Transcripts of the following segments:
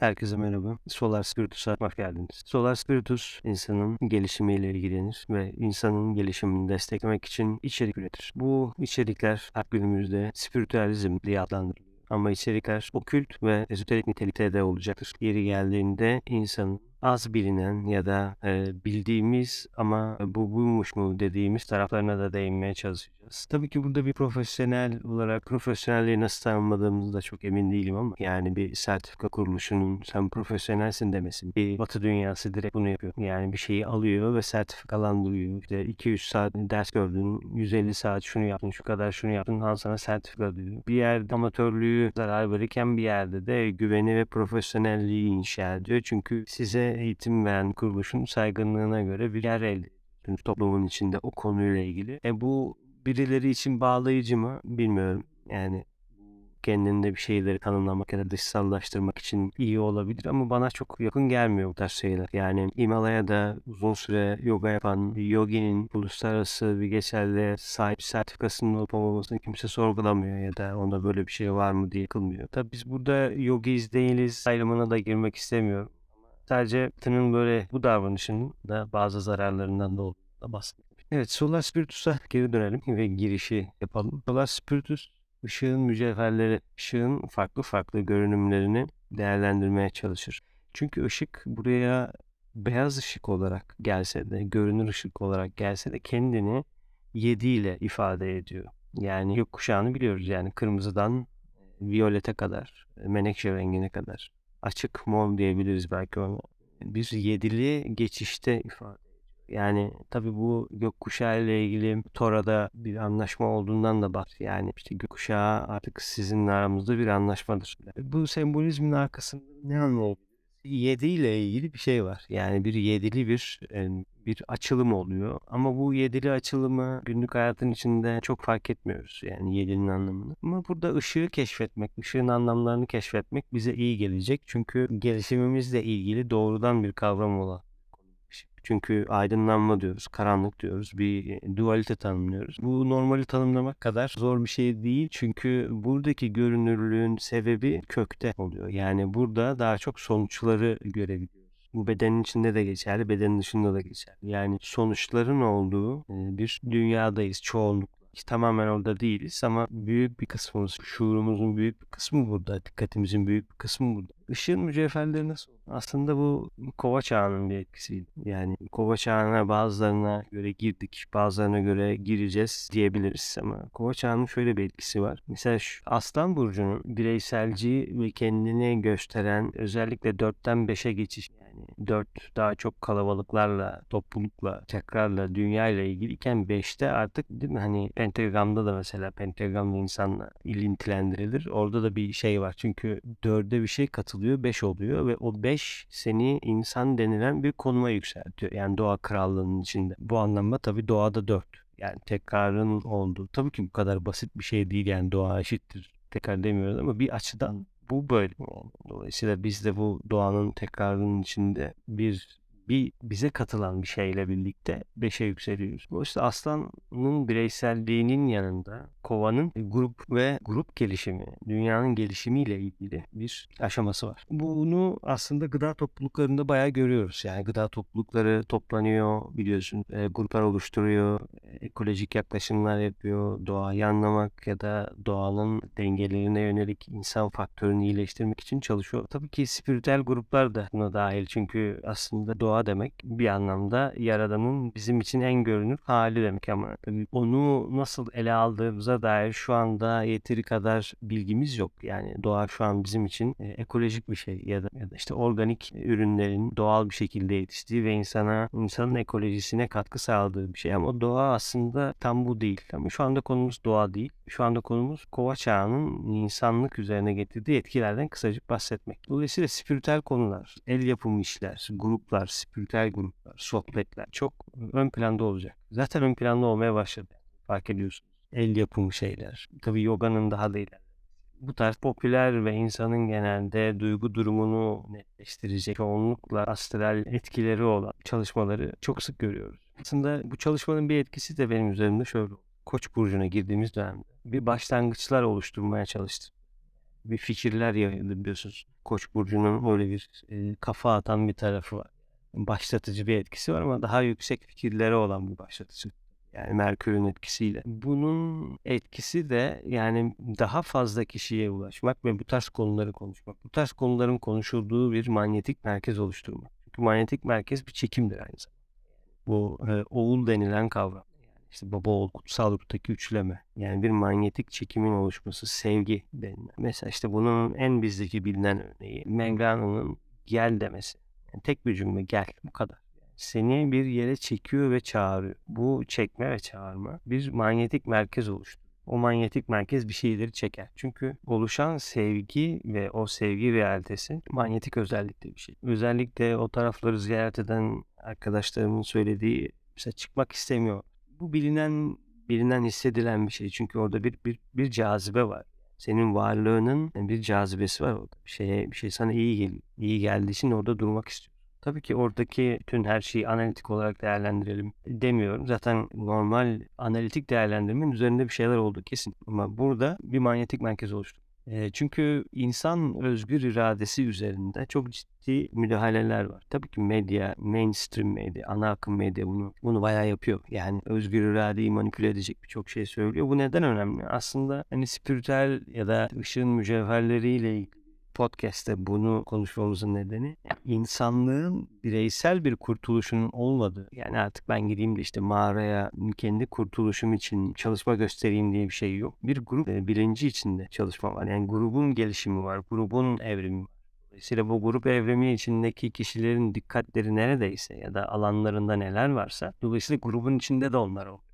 Herkese merhaba. Solar Spiritus'a hoş geldiniz. Solar Spiritus insanın gelişimiyle ilgilenir ve insanın gelişimini desteklemek için içerik üretir. Bu içerikler günümüzde spiritüalizm diye adlandırılıyor. Ama içerikler okült ve ezoterik nitelikte de olacaktır. Yeri geldiğinde insanın az bilinen ya da e, bildiğimiz ama bu buymuş mu dediğimiz taraflarına da değinmeye çalışacağız. Tabii ki burada bir profesyonel olarak profesyonelliği nasıl tanımladığımızı da çok emin değilim ama yani bir sertifika kuruluşunun sen profesyonelsin demesin. Bir batı dünyası direkt bunu yapıyor. Yani bir şeyi alıyor ve sertifikalandırıyor. İşte 200 saat ders gördün, 150 saat şunu yaptın, şu kadar şunu yaptın, al sana sertifika diyor. Bir yerde amatörlüğü zarar verirken bir yerde de güveni ve profesyonelliği inşa ediyor. Çünkü size eğitim veren kuruluşun saygınlığına göre bir yer elde ediyorsunuz toplumun içinde o konuyla ilgili. E bu birileri için bağlayıcı mı bilmiyorum. Yani kendinde bir şeyleri tanımlamak ya da dışsallaştırmak için iyi olabilir ama bana çok yakın gelmiyor bu tarz şeyler. Yani Himalaya'da uzun süre yoga yapan bir yoginin uluslararası bir geçerli sahip sertifikasının olup olmamasını kimse sorgulamıyor ya da onda böyle bir şey var mı diye kılmıyor. Tabi biz burada yogiyiz değiliz ayrımına da girmek istemiyorum. Sadece tının böyle bu davranışının da bazı zararlarından da olduğunu bahsettim. Evet Solar Spiritus'a geri dönelim ve girişi yapalım. Solar Spiritus ışığın mücevherleri, ışığın farklı farklı görünümlerini değerlendirmeye çalışır. Çünkü ışık buraya beyaz ışık olarak gelse de, görünür ışık olarak gelse de kendini yediyle ifade ediyor. Yani gökkuşağını biliyoruz yani kırmızıdan viyolete kadar, menekşe rengine kadar açık mor diyebiliriz belki onu. Bir yedili geçişte ifade yani tabii bu gökkuşağı ile ilgili Tora'da bir anlaşma olduğundan da bak. Yani işte gökkuşağı artık sizinle aramızda bir anlaşmadır. Bu sembolizmin arkasında ne anlayabiliriz? 7 ile ilgili bir şey var. Yani bir yedili bir bir açılım oluyor. Ama bu yedili açılımı günlük hayatın içinde çok fark etmiyoruz. Yani yedinin anlamını. Ama burada ışığı keşfetmek, ışığın anlamlarını keşfetmek bize iyi gelecek. Çünkü gelişimimizle ilgili doğrudan bir kavram olan çünkü aydınlanma diyoruz, karanlık diyoruz, bir e, dualite tanımlıyoruz. Bu normali tanımlamak kadar zor bir şey değil. Çünkü buradaki görünürlüğün sebebi kökte oluyor. Yani burada daha çok sonuçları görebiliyoruz. Bu bedenin içinde de geçerli, bedenin dışında da geçerli. Yani sonuçların olduğu e, bir dünyadayız çoğunlukla tamamen orada değiliz ama büyük bir kısmımız, şuurumuzun büyük bir kısmı burada, dikkatimizin büyük bir kısmı burada. Işığın mücevherleri nasıl? Aslında bu kova çağının bir etkisiydi. Yani kova çağına bazılarına göre girdik, bazılarına göre gireceğiz diyebiliriz ama kova çağının şöyle bir etkisi var. Mesela şu Aslan Burcu'nun bireyselci ve kendini gösteren özellikle 4'ten 5'e geçiş yani 4 daha çok kalabalıklarla, toplulukla, tekrarla, dünya ile ilgiliyken 5'te artık değil mi? Hani pentagramda da mesela pentagramlı insanla ilintilendirilir. Orada da bir şey var. Çünkü 4'e bir şey katılıyor, 5 oluyor ve o 5 seni insan denilen bir konuma yükseltiyor. Yani doğa krallığının içinde. Bu anlamda tabii doğada 4. Yani tekrarın olduğu. Tabii ki bu kadar basit bir şey değil yani doğa eşittir tekrar demiyoruz ama bir açıdan bu böyle. Dolayısıyla biz de bu doğanın tekrarının içinde bir bir bize katılan bir şeyle birlikte beşe yükseliyoruz. Bu işte aslanın bireyselliğinin yanında kovanın grup ve grup gelişimi, dünyanın gelişimiyle ilgili bir aşaması var. Bunu aslında gıda topluluklarında bayağı görüyoruz. Yani gıda toplulukları toplanıyor biliyorsun, e, gruplar oluşturuyor, ekolojik yaklaşımlar yapıyor, doğayı anlamak ya da doğanın dengelerine yönelik insan faktörünü iyileştirmek için çalışıyor. Tabii ki spiritüel gruplar da buna dahil çünkü aslında doğa demek bir anlamda Yaradan'ın bizim için en görünür hali demek ama onu nasıl ele aldığımıza dair şu anda yeteri kadar bilgimiz yok. Yani doğa şu an bizim için e, ekolojik bir şey ya da, ya da işte organik ürünlerin doğal bir şekilde yetiştiği ve insana insanın ekolojisine katkı sağladığı bir şey. Ama doğa aslında tam bu değil. Ama şu anda konumuz doğa değil. Şu anda konumuz kova çağının insanlık üzerine getirdiği etkilerden kısacık bahsetmek. Dolayısıyla spiritüel konular, el yapımı işler, gruplar, spiritüel gruplar, sohbetler çok ön planda olacak. Zaten ön planda olmaya başladı. Fark ediyorsunuz. El yapımı şeyler. Tabii yoganın daha da ileride. Bu tarz popüler ve insanın genelde duygu durumunu netleştirecek çoğunlukla astral etkileri olan çalışmaları çok sık görüyoruz. Aslında bu çalışmanın bir etkisi de benim üzerimde şöyle oldu. Koç burcuna girdiğimiz dönemde bir başlangıçlar oluşturmaya çalıştım. bir fikirler yayıldı biliyorsunuz. Koç burcunun öyle bir e, kafa atan bir tarafı var. Başlatıcı bir etkisi var ama daha yüksek fikirlere olan bir başlatıcı. Yani Merkür'ün etkisiyle. Bunun etkisi de yani daha fazla kişiye ulaşmak ve bu tarz konuları konuşmak. Bu tarz konuların konuşulduğu bir manyetik merkez oluşturmak. Çünkü manyetik merkez bir çekimdir aynı zamanda. Bu e, oğul denilen kavram. Yani işte baba oğul kutsal ruhtaki üçleme. Yani bir manyetik çekimin oluşması, sevgi denilen. Mesela işte bunun en bizdeki bilinen örneği Mevlana'nın gel demesi. Yani tek bir cümle gel bu kadar seni bir yere çekiyor ve çağırıyor. Bu çekme ve çağırma bir manyetik merkez oluşturuyor. O manyetik merkez bir şeyleri çeker. Çünkü oluşan sevgi ve o sevgi realitesi manyetik özellikte bir şey. Özellikle o tarafları ziyaret eden arkadaşlarımın söylediği mesela çıkmak istemiyor. Bu bilinen bilinen hissedilen bir şey. Çünkü orada bir bir, bir cazibe var. Senin varlığının bir cazibesi var orada. Bir şeye bir şey sana iyi geliyor. İyi geldiği için orada durmak istiyor. Tabii ki oradaki tüm her şeyi analitik olarak değerlendirelim demiyorum. Zaten normal analitik değerlendirmenin üzerinde bir şeyler oldu kesin. Ama burada bir manyetik merkez oluştu. Çünkü insan özgür iradesi üzerinde çok ciddi müdahaleler var. Tabii ki medya, mainstream medya, ana akım medya bunu bunu bayağı yapıyor. Yani özgür iradeyi manipüle edecek birçok şey söylüyor. Bu neden önemli? Aslında hani spiritüel ya da ışığın mücevherleriyle ilgili podcast'te bunu konuşmamızın nedeni insanlığın bireysel bir kurtuluşunun olmadığı. Yani artık ben gideyim de işte mağaraya kendi kurtuluşum için çalışma göstereyim diye bir şey yok. Bir grup e, bilinci içinde çalışma var. Yani grubun gelişimi var, grubun evrimi var. Dolayısıyla bu grup evrimi içindeki kişilerin dikkatleri neredeyse ya da alanlarında neler varsa dolayısıyla grubun içinde de onlar oluyor.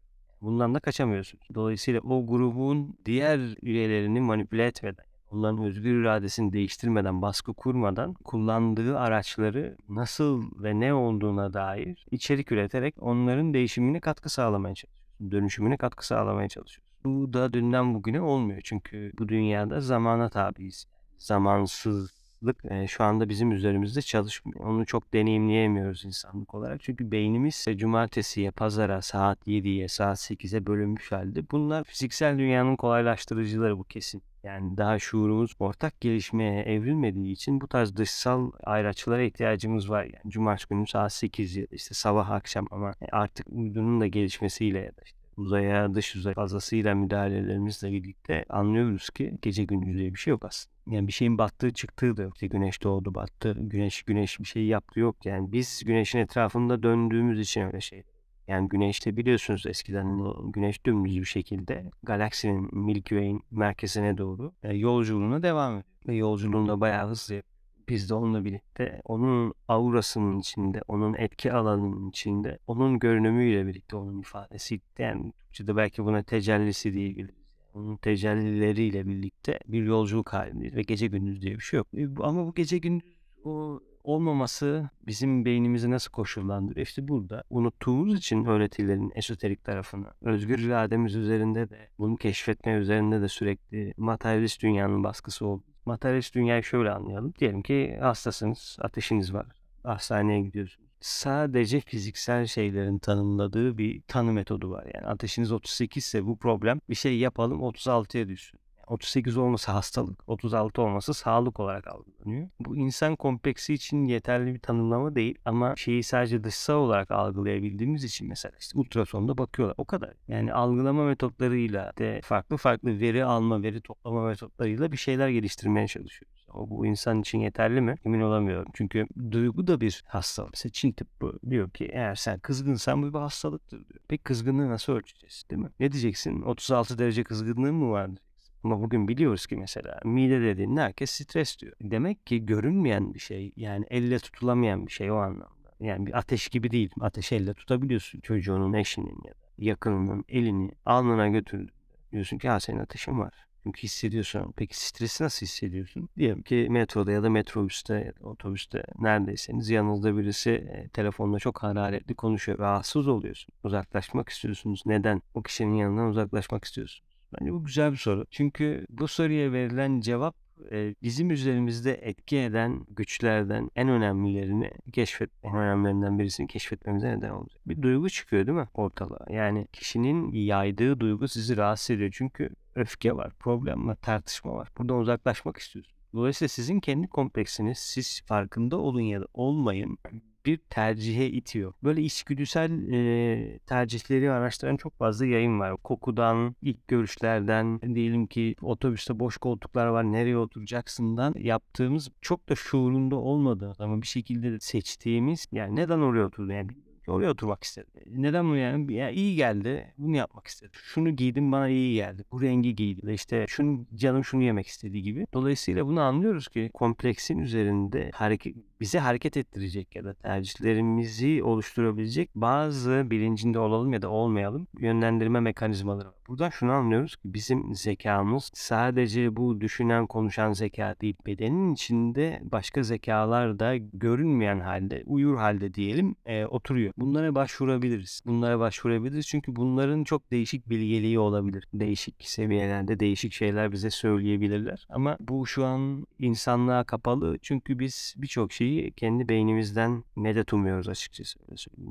Bundan da kaçamıyorsunuz. Dolayısıyla o grubun diğer üyelerini manipüle etmeden onların özgür iradesini değiştirmeden, baskı kurmadan kullandığı araçları nasıl ve ne olduğuna dair içerik üreterek onların değişimine katkı sağlamaya çalışıyorsun. Dönüşümüne katkı sağlamaya çalışıyorsun. Bu da dünden bugüne olmuyor. Çünkü bu dünyada zamana tabiiz. Zamansız e, şu anda bizim üzerimizde çalışmıyor. Onu çok deneyimleyemiyoruz insanlık olarak. Çünkü beynimiz cumartesiye, pazara, saat 7'ye, saat 8'e bölünmüş halde. Bunlar fiziksel dünyanın kolaylaştırıcıları bu kesin. Yani daha şuurumuz ortak gelişmeye evrilmediği için bu tarz dışsal ayraçlara ihtiyacımız var. Yani cumartesi günü saat 8 ya da işte sabah akşam ama artık uydunun da gelişmesiyle ya da işte uzaya, dış uzay fazlasıyla müdahalelerimizle birlikte anlıyoruz ki gece gündüz diye bir şey yok aslında. Yani bir şeyin battığı çıktığı da yok. İşte güneş doğdu battı, güneş güneş bir şey yaptı yok. Yani biz güneşin etrafında döndüğümüz için öyle şey. Yani güneşte biliyorsunuz eskiden güneş dümdüz bir şekilde galaksinin Milky Way'in merkezine doğru e, yolculuğuna devam ediyor. Ve yolculuğunda bayağı hızlı biz de onunla birlikte onun aurasının içinde, onun etki alanının içinde, onun görünümüyle birlikte onun ifadesi yani Türkçe'de belki buna tecellisi diyebiliriz. Onun tecellileriyle birlikte bir yolculuk halindeyiz ve gece gündüz diye bir şey yok. E, ama bu gece gündüz o olmaması bizim beynimizi nasıl koşullandırıyor? İşte burada unuttuğumuz için öğretilerin esoterik tarafını, özgür irademiz üzerinde de, bunu keşfetme üzerinde de sürekli materyalist dünyanın baskısı oldu. Materyalist dünyayı şöyle anlayalım. Diyelim ki hastasınız, ateşiniz var. Hastaneye gidiyorsunuz. Sadece fiziksel şeylerin tanımladığı bir tanı metodu var. Yani ateşiniz 38 ise bu problem bir şey yapalım 36'ya düşsün. 38 olması hastalık, 36 olması sağlık olarak algılanıyor. Bu insan kompleksi için yeterli bir tanımlama değil ama şeyi sadece dışsal olarak algılayabildiğimiz için mesela işte ultrasonda bakıyorlar. O kadar. Yani algılama metotlarıyla de farklı farklı veri alma, veri toplama metotlarıyla bir şeyler geliştirmeye çalışıyoruz. O bu insan için yeterli mi? Emin olamıyorum. Çünkü duygu da bir hastalık. Mesela Çin tıbbı diyor ki eğer sen kızgınsan bu bir hastalıktır diyor. Peki kızgınlığı nasıl ölçeceğiz değil mi? Ne diyeceksin? 36 derece kızgınlığın mı vardır? Ama bugün biliyoruz ki mesela mide dediğinde herkes stres diyor. Demek ki görünmeyen bir şey yani elle tutulamayan bir şey o anlamda. Yani bir ateş gibi değil. Ateş elle tutabiliyorsun. Çocuğunun, eşinin ya da yakınının elini alnına götürdüğünde diyorsun ki ha senin ateşin var. Çünkü hissediyorsun. Peki stresi nasıl hissediyorsun? Diyelim ki metroda ya da metrobüste ya da otobüste neredeyseniz yanınızda birisi e, telefonla çok hararetli konuşuyor. Rahatsız oluyorsun. Uzaklaşmak istiyorsunuz. Neden? O kişinin yanından uzaklaşmak istiyorsun. Bence bu güzel bir soru. Çünkü bu soruya verilen cevap Eee, bizim üzerimizde etki eden güçlerden en önemlilerini keşfet en önemlilerinden birisini keşfetmemize neden olacak. Bir duygu çıkıyor değil mi ortalığa? Yani kişinin yaydığı duygu sizi rahatsız ediyor. Çünkü öfke var, problem var, tartışma var. Buradan uzaklaşmak istiyorsunuz. Dolayısıyla sizin kendi kompleksiniz siz farkında olun ya da olmayın bir tercihe itiyor. Böyle içgüdüsel e, tercihleri araştıran çok fazla yayın var. Kokudan, ilk görüşlerden, diyelim ki otobüste boş koltuklar var nereye oturacaksından yaptığımız çok da şuurunda olmadığımız ama bir şekilde seçtiğimiz yani neden oraya oturdun yani oraya oturmak istedim. Neden bu yani? Ya iyi geldi. Bunu yapmak istedim. Şunu giydim bana iyi geldi. Bu rengi giydi. İşte şunu canım şunu yemek istediği gibi. Dolayısıyla bunu anlıyoruz ki kompleksin üzerinde hareket bizi hareket ettirecek ya da tercihlerimizi oluşturabilecek bazı bilincinde olalım ya da olmayalım yönlendirme mekanizmaları var. Buradan şunu anlıyoruz ki bizim zekamız sadece bu düşünen konuşan zeka değil bedenin içinde başka zekalar da görünmeyen halde uyur halde diyelim e, oturuyor. Bunlara başvurabiliriz. Bunlara başvurabiliriz çünkü bunların çok değişik bilgeliği olabilir. Değişik seviyelerde değişik şeyler bize söyleyebilirler. Ama bu şu an insanlığa kapalı çünkü biz birçok şeyi kendi beynimizden medet umuyoruz açıkçası.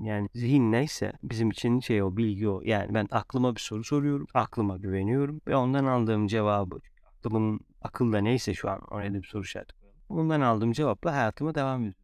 Yani zihin neyse bizim için şey o bilgi o. Yani ben aklıma bir soru soruyorum. Aklıma güveniyorum ve ondan aldığım cevabı aklımın akılda neyse şu an oraya bir soru işareti. Ondan aldığım cevapla hayatıma devam ediyorum.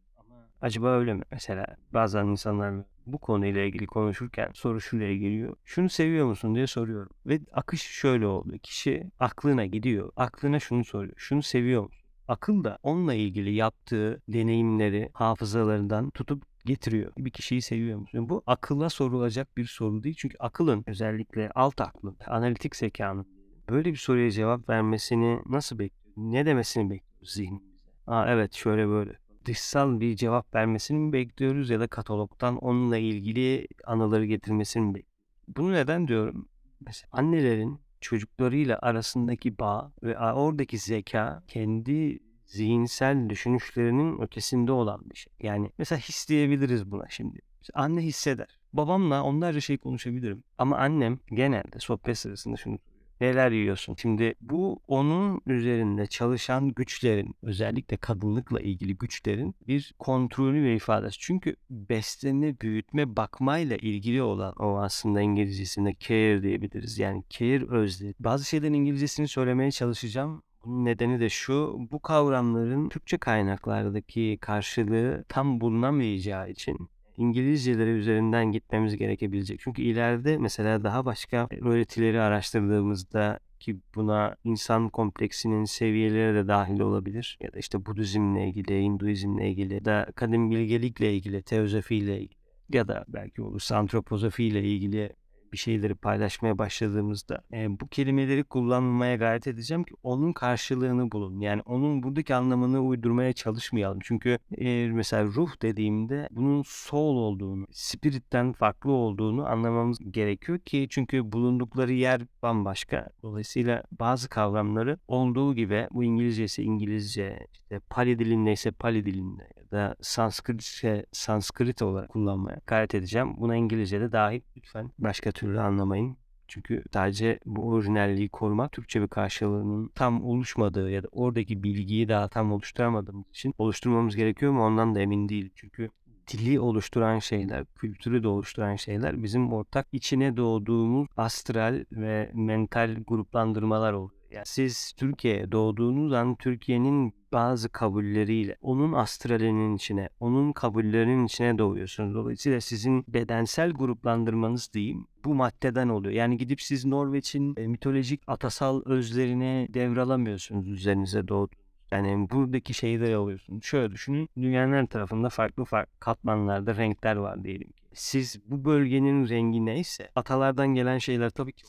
Acaba öyle mi? Mesela bazen insanlar bu konuyla ilgili konuşurken soru şuraya geliyor. Şunu seviyor musun diye soruyorum. Ve akış şöyle oldu. Kişi aklına gidiyor. Aklına şunu soruyor. Şunu seviyor musun? Akıl da onunla ilgili yaptığı deneyimleri hafızalarından tutup getiriyor. Bir kişiyi seviyor musun? Bu akılla sorulacak bir soru değil. Çünkü akılın özellikle alt aklın, analitik zekanın böyle bir soruya cevap vermesini nasıl bekliyoruz? Ne demesini bekliyoruz zihnimizde? Aa evet şöyle böyle. Dışsal bir cevap vermesini mi bekliyoruz ya da katalogdan onunla ilgili anıları getirmesini mi bekliyoruz? Bunu neden diyorum? Mesela annelerin çocuklarıyla arasındaki bağ ve oradaki zeka kendi zihinsel düşünüşlerinin ötesinde olan bir şey. Yani mesela his diyebiliriz buna şimdi. Anne hisseder. Babamla onlarca şey konuşabilirim. Ama annem genelde sohbet sırasında şunu. Neler yiyorsun? Şimdi bu onun üzerinde çalışan güçlerin özellikle kadınlıkla ilgili güçlerin bir kontrolü ve ifadesi. Çünkü beslenme, büyütme, bakmayla ilgili olan o aslında İngilizcesinde care diyebiliriz. Yani care özle. Bazı şeylerin İngilizcesini söylemeye çalışacağım. Bunun nedeni de şu, bu kavramların Türkçe kaynaklardaki karşılığı tam bulunamayacağı için İngilizceleri üzerinden gitmemiz gerekebilecek. Çünkü ileride mesela daha başka öğretileri araştırdığımızda ki buna insan kompleksinin seviyeleri de dahil olabilir. Ya da işte Budizmle ilgili, Hinduizmle ilgili, da kadim bilgelikle ilgili, teozofiyle ilgili ya da belki olursa antropozofiyle ilgili bir şeyleri paylaşmaya başladığımızda e, bu kelimeleri kullanmaya gayret edeceğim ki onun karşılığını bulun. Yani onun buradaki anlamını uydurmaya çalışmayalım. Çünkü e, mesela ruh dediğimde bunun soul olduğunu, spiritten farklı olduğunu anlamamız gerekiyor ki çünkü bulundukları yer bambaşka. Dolayısıyla bazı kavramları olduğu gibi bu İngilizcesi İngilizce, işte Pali dilindeyse Pali dilinde da Sanskritçe Sanskrit olarak kullanmaya gayret edeceğim. Buna İngilizce'de dahil lütfen başka türlü anlamayın. Çünkü sadece bu orijinalliği korumak Türkçe bir karşılığının tam oluşmadığı ya da oradaki bilgiyi daha tam oluşturamadığımız için oluşturmamız gerekiyor mu ondan da emin değil. Çünkü dili oluşturan şeyler, kültürü de oluşturan şeyler bizim ortak içine doğduğumuz astral ve mental gruplandırmalar oluyor. Yani siz Türkiye'ye doğduğunuz an Türkiye'nin bazı kabulleriyle onun astralinin içine, onun kabullerinin içine doğuyorsunuz. Dolayısıyla sizin bedensel gruplandırmanız diyeyim bu maddeden oluyor. Yani gidip siz Norveç'in e, mitolojik atasal özlerine devralamıyorsunuz üzerinize doğdu. Yani buradaki şeyleri alıyorsunuz. Şöyle düşünün. Dünyanın her tarafında farklı farklı katmanlarda renkler var diyelim ki. Siz bu bölgenin rengi neyse atalardan gelen şeyler tabii ki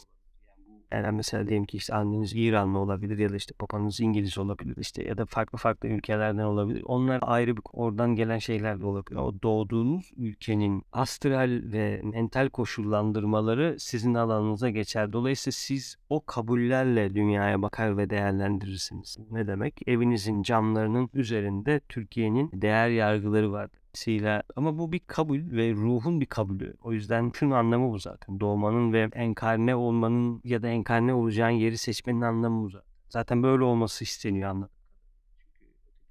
yani mesela diyelim ki işte anneniz İranlı olabilir ya da işte babanız İngiliz olabilir işte ya da farklı farklı ülkelerden olabilir. Onlar ayrı bir oradan gelen şeyler de olabilir. O doğduğunuz ülkenin astral ve mental koşullandırmaları sizin alanınıza geçer. Dolayısıyla siz o kabullerle dünyaya bakar ve değerlendirirsiniz. Ne demek? Evinizin camlarının üzerinde Türkiye'nin değer yargıları vardır. Dolayısıyla ama bu bir kabul ve ruhun bir kabulü. O yüzden şunu anlamı bu zaten. Doğmanın ve enkarne olmanın ya da enkarne olacağın yeri seçmenin anlamı bu zaten. Zaten böyle olması isteniyor anladım.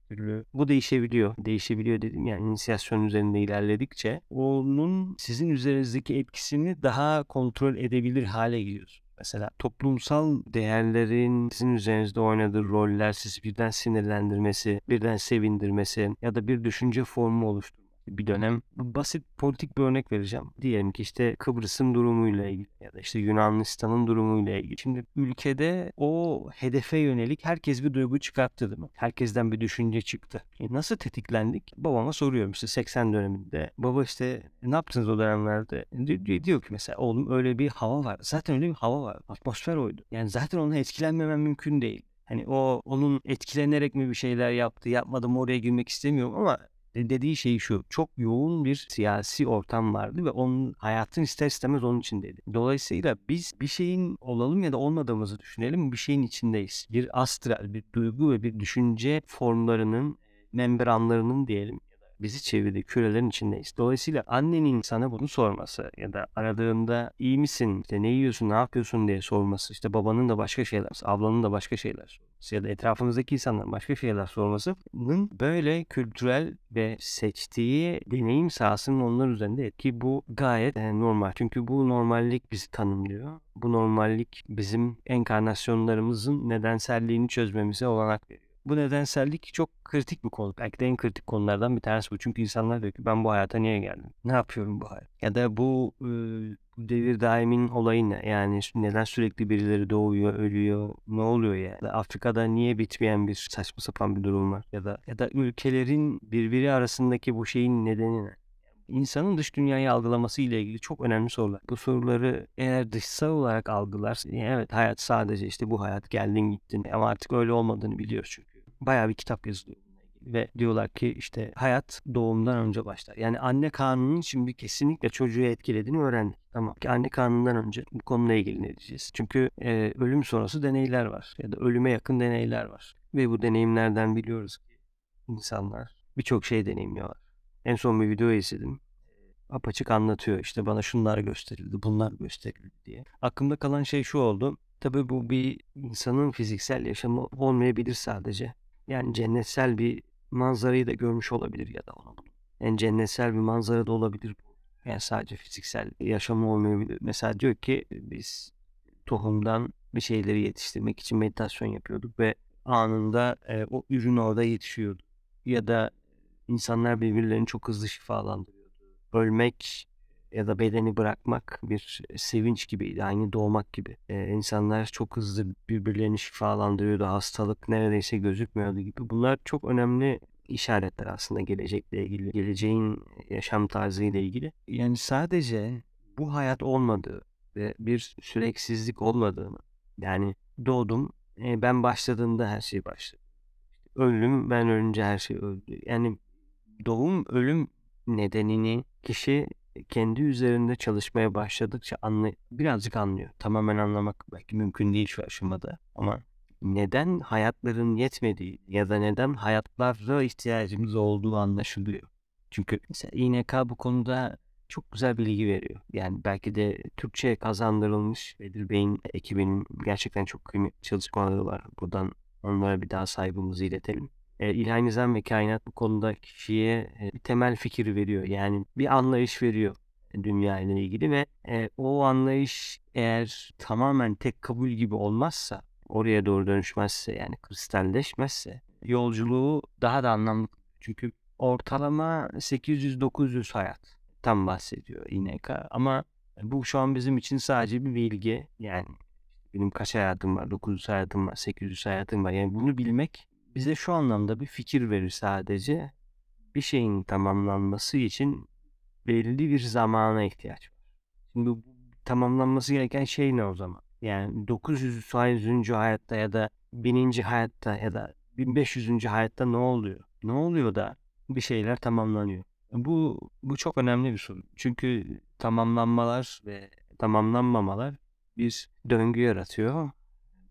türlü. Bu değişebiliyor. Değişebiliyor dedim yani inisiyasyon üzerinde ilerledikçe onun sizin üzerinizdeki etkisini daha kontrol edebilir hale geliyorsunuz. Mesela. Toplumsal değerlerin sizin üzerinizde oynadığı roller sizi birden sinirlendirmesi, birden sevindirmesi ya da bir düşünce formu oluşturması bir dönem basit politik bir örnek vereceğim. Diyelim ki işte Kıbrıs'ın durumuyla ilgili ya da işte Yunanistan'ın durumuyla ilgili. Şimdi ülkede o hedefe yönelik herkes bir duygu çıkarttı değil mi? Herkesten bir düşünce çıktı. E nasıl tetiklendik? Babama soruyorum işte 80 döneminde. Baba işte ne yaptınız o dönemlerde? Di- Diyor ki mesela oğlum öyle bir hava var. Zaten öyle bir hava var. Atmosfer oydu. Yani zaten ona etkilenmemem mümkün değil. Hani o onun etkilenerek mi bir şeyler yaptı, yapmadı mı oraya girmek istemiyorum ama dediği şey şu. Çok yoğun bir siyasi ortam vardı ve onun hayatın ister istemez onun içindeydi. Dolayısıyla biz bir şeyin olalım ya da olmadığımızı düşünelim bir şeyin içindeyiz. Bir astral, bir duygu ve bir düşünce formlarının membranlarının diyelim bizi çevirdiği kürelerin içindeyiz. Dolayısıyla annenin sana bunu sorması ya da aradığında iyi misin, işte ne yiyorsun, ne yapıyorsun diye sorması, işte babanın da başka şeyler, ablanın da başka şeyler ya da etrafımızdaki insanların başka şeyler sormasının böyle kültürel ve seçtiği deneyim sahasının onlar üzerinde etki bu gayet e, normal. Çünkü bu normallik bizi tanımlıyor. Bu normallik bizim enkarnasyonlarımızın nedenselliğini çözmemize olanak veriyor. Bu nedensellik çok kritik bir konu. Belki de en kritik konulardan bir tanesi bu. Çünkü insanlar diyor ki ben bu hayata niye geldim? Ne yapıyorum bu hayat? Ya da bu devir daimin olayı ne? Yani neden sürekli birileri doğuyor, ölüyor? Ne oluyor yani? Ya Afrika'da niye bitmeyen bir saçma sapan bir durum var? Ya da ya da ülkelerin birbiri arasındaki bu şeyin nedeni ne? İnsanın dış dünyayı algılaması ile ilgili çok önemli sorular. Bu soruları eğer dışsal olarak algılar, evet hayat sadece işte bu hayat geldin gittin ama artık öyle olmadığını biliyoruz çünkü bayağı bir kitap yazılıyor ve diyorlar ki işte hayat doğumdan önce başlar. Yani anne karnının şimdi kesinlikle çocuğu etkilediğini öğrendik. Ki anne karnından önce bu konuyla ilgili ne diyeceğiz? Çünkü e, ölüm sonrası deneyler var ya da ölüme yakın deneyler var. Ve bu deneyimlerden biliyoruz ki insanlar birçok şey deneyimliyorlar. En son bir video izledim. Apaçık anlatıyor işte bana şunlar gösterildi, bunlar gösterildi diye. Aklımda kalan şey şu oldu. Tabii bu bir insanın fiziksel yaşamı olmayabilir sadece. Yani cennetsel bir manzarayı da görmüş olabilir ya da ona. Yani cennetsel bir manzara da olabilir bu. Yani sadece fiziksel yaşamı olmayabilir. Mesela diyor ki biz tohumdan bir şeyleri yetiştirmek için meditasyon yapıyorduk ve anında e, o ürün orada yetişiyordu. Ya da insanlar birbirlerini çok hızlı şifalandırıyordu. Ölmek ya da bedeni bırakmak bir sevinç gibiydi. Aynı doğmak gibi. Ee, insanlar çok hızlı birbirlerini şifalandırıyordu. Hastalık neredeyse gözükmüyordu gibi. Bunlar çok önemli işaretler aslında gelecekle ilgili. Geleceğin yaşam tarzı ile ilgili. Yani sadece bu hayat olmadığı ve bir süreksizlik olmadığını yani doğdum e, ben başladığımda her şey başladı. Öldüm ben ölünce her şey öldü. Yani doğum ölüm nedenini kişi kendi üzerinde çalışmaya başladıkça anlay birazcık anlıyor. Tamamen anlamak belki mümkün değil şu aşamada ama neden hayatların yetmediği ya da neden hayatlara ihtiyacımız olduğu anlaşılıyor. Çünkü mesela İNK bu konuda çok güzel bilgi veriyor. Yani belki de Türkçe kazandırılmış Bedir Bey'in ekibinin gerçekten çok kıymetli çalışmaları var. Buradan onlara bir daha saygımızı iletelim e, Nizam ve Kainat bu konuda kişiye e, bir temel fikir veriyor. Yani bir anlayış veriyor dünya ile ilgili ve e, o anlayış eğer tamamen tek kabul gibi olmazsa oraya doğru dönüşmezse yani kristalleşmezse yolculuğu daha da anlamlı. Çünkü ortalama 800-900 hayat. Tam bahsediyor İNK ama bu şu an bizim için sadece bir bilgi. Yani benim kaç hayatım var? 900 hayatım var 800 hayatım var. Yani bunu bilmek bize şu anlamda bir fikir verir sadece. Bir şeyin tamamlanması için belli bir zamana ihtiyaç var. Şimdi bu tamamlanması gereken şey ne o zaman? Yani 900 sayıncı hayatta ya da 1000. hayatta ya da 1500. hayatta ne oluyor? Ne oluyor da bir şeyler tamamlanıyor? Bu bu çok önemli bir soru. Çünkü tamamlanmalar ve tamamlanmamalar bir döngü yaratıyor.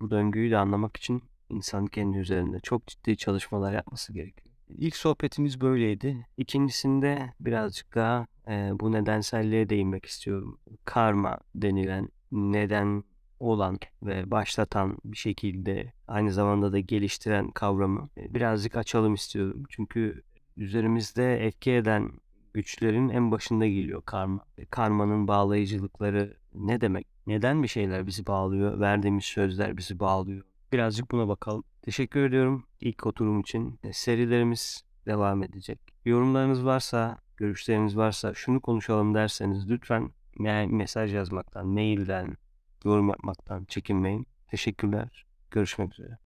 Bu döngüyü de anlamak için insan kendi üzerinde çok ciddi çalışmalar yapması gerekiyor. İlk sohbetimiz böyleydi. İkincisinde birazcık daha e, bu nedenselliğe değinmek istiyorum. Karma denilen neden olan ve başlatan bir şekilde aynı zamanda da geliştiren kavramı birazcık açalım istiyorum. Çünkü üzerimizde etki eden güçlerin en başında geliyor karma. E, Karmanın bağlayıcılıkları ne demek? Neden bir şeyler bizi bağlıyor? Verdiğimiz sözler bizi bağlıyor. Birazcık buna bakalım. Teşekkür ediyorum ilk oturum için. E, Serilerimiz devam edecek. Yorumlarınız varsa, görüşleriniz varsa, şunu konuşalım derseniz lütfen me- mesaj yazmaktan, mailden, yorum yapmaktan çekinmeyin. Teşekkürler. Görüşmek üzere.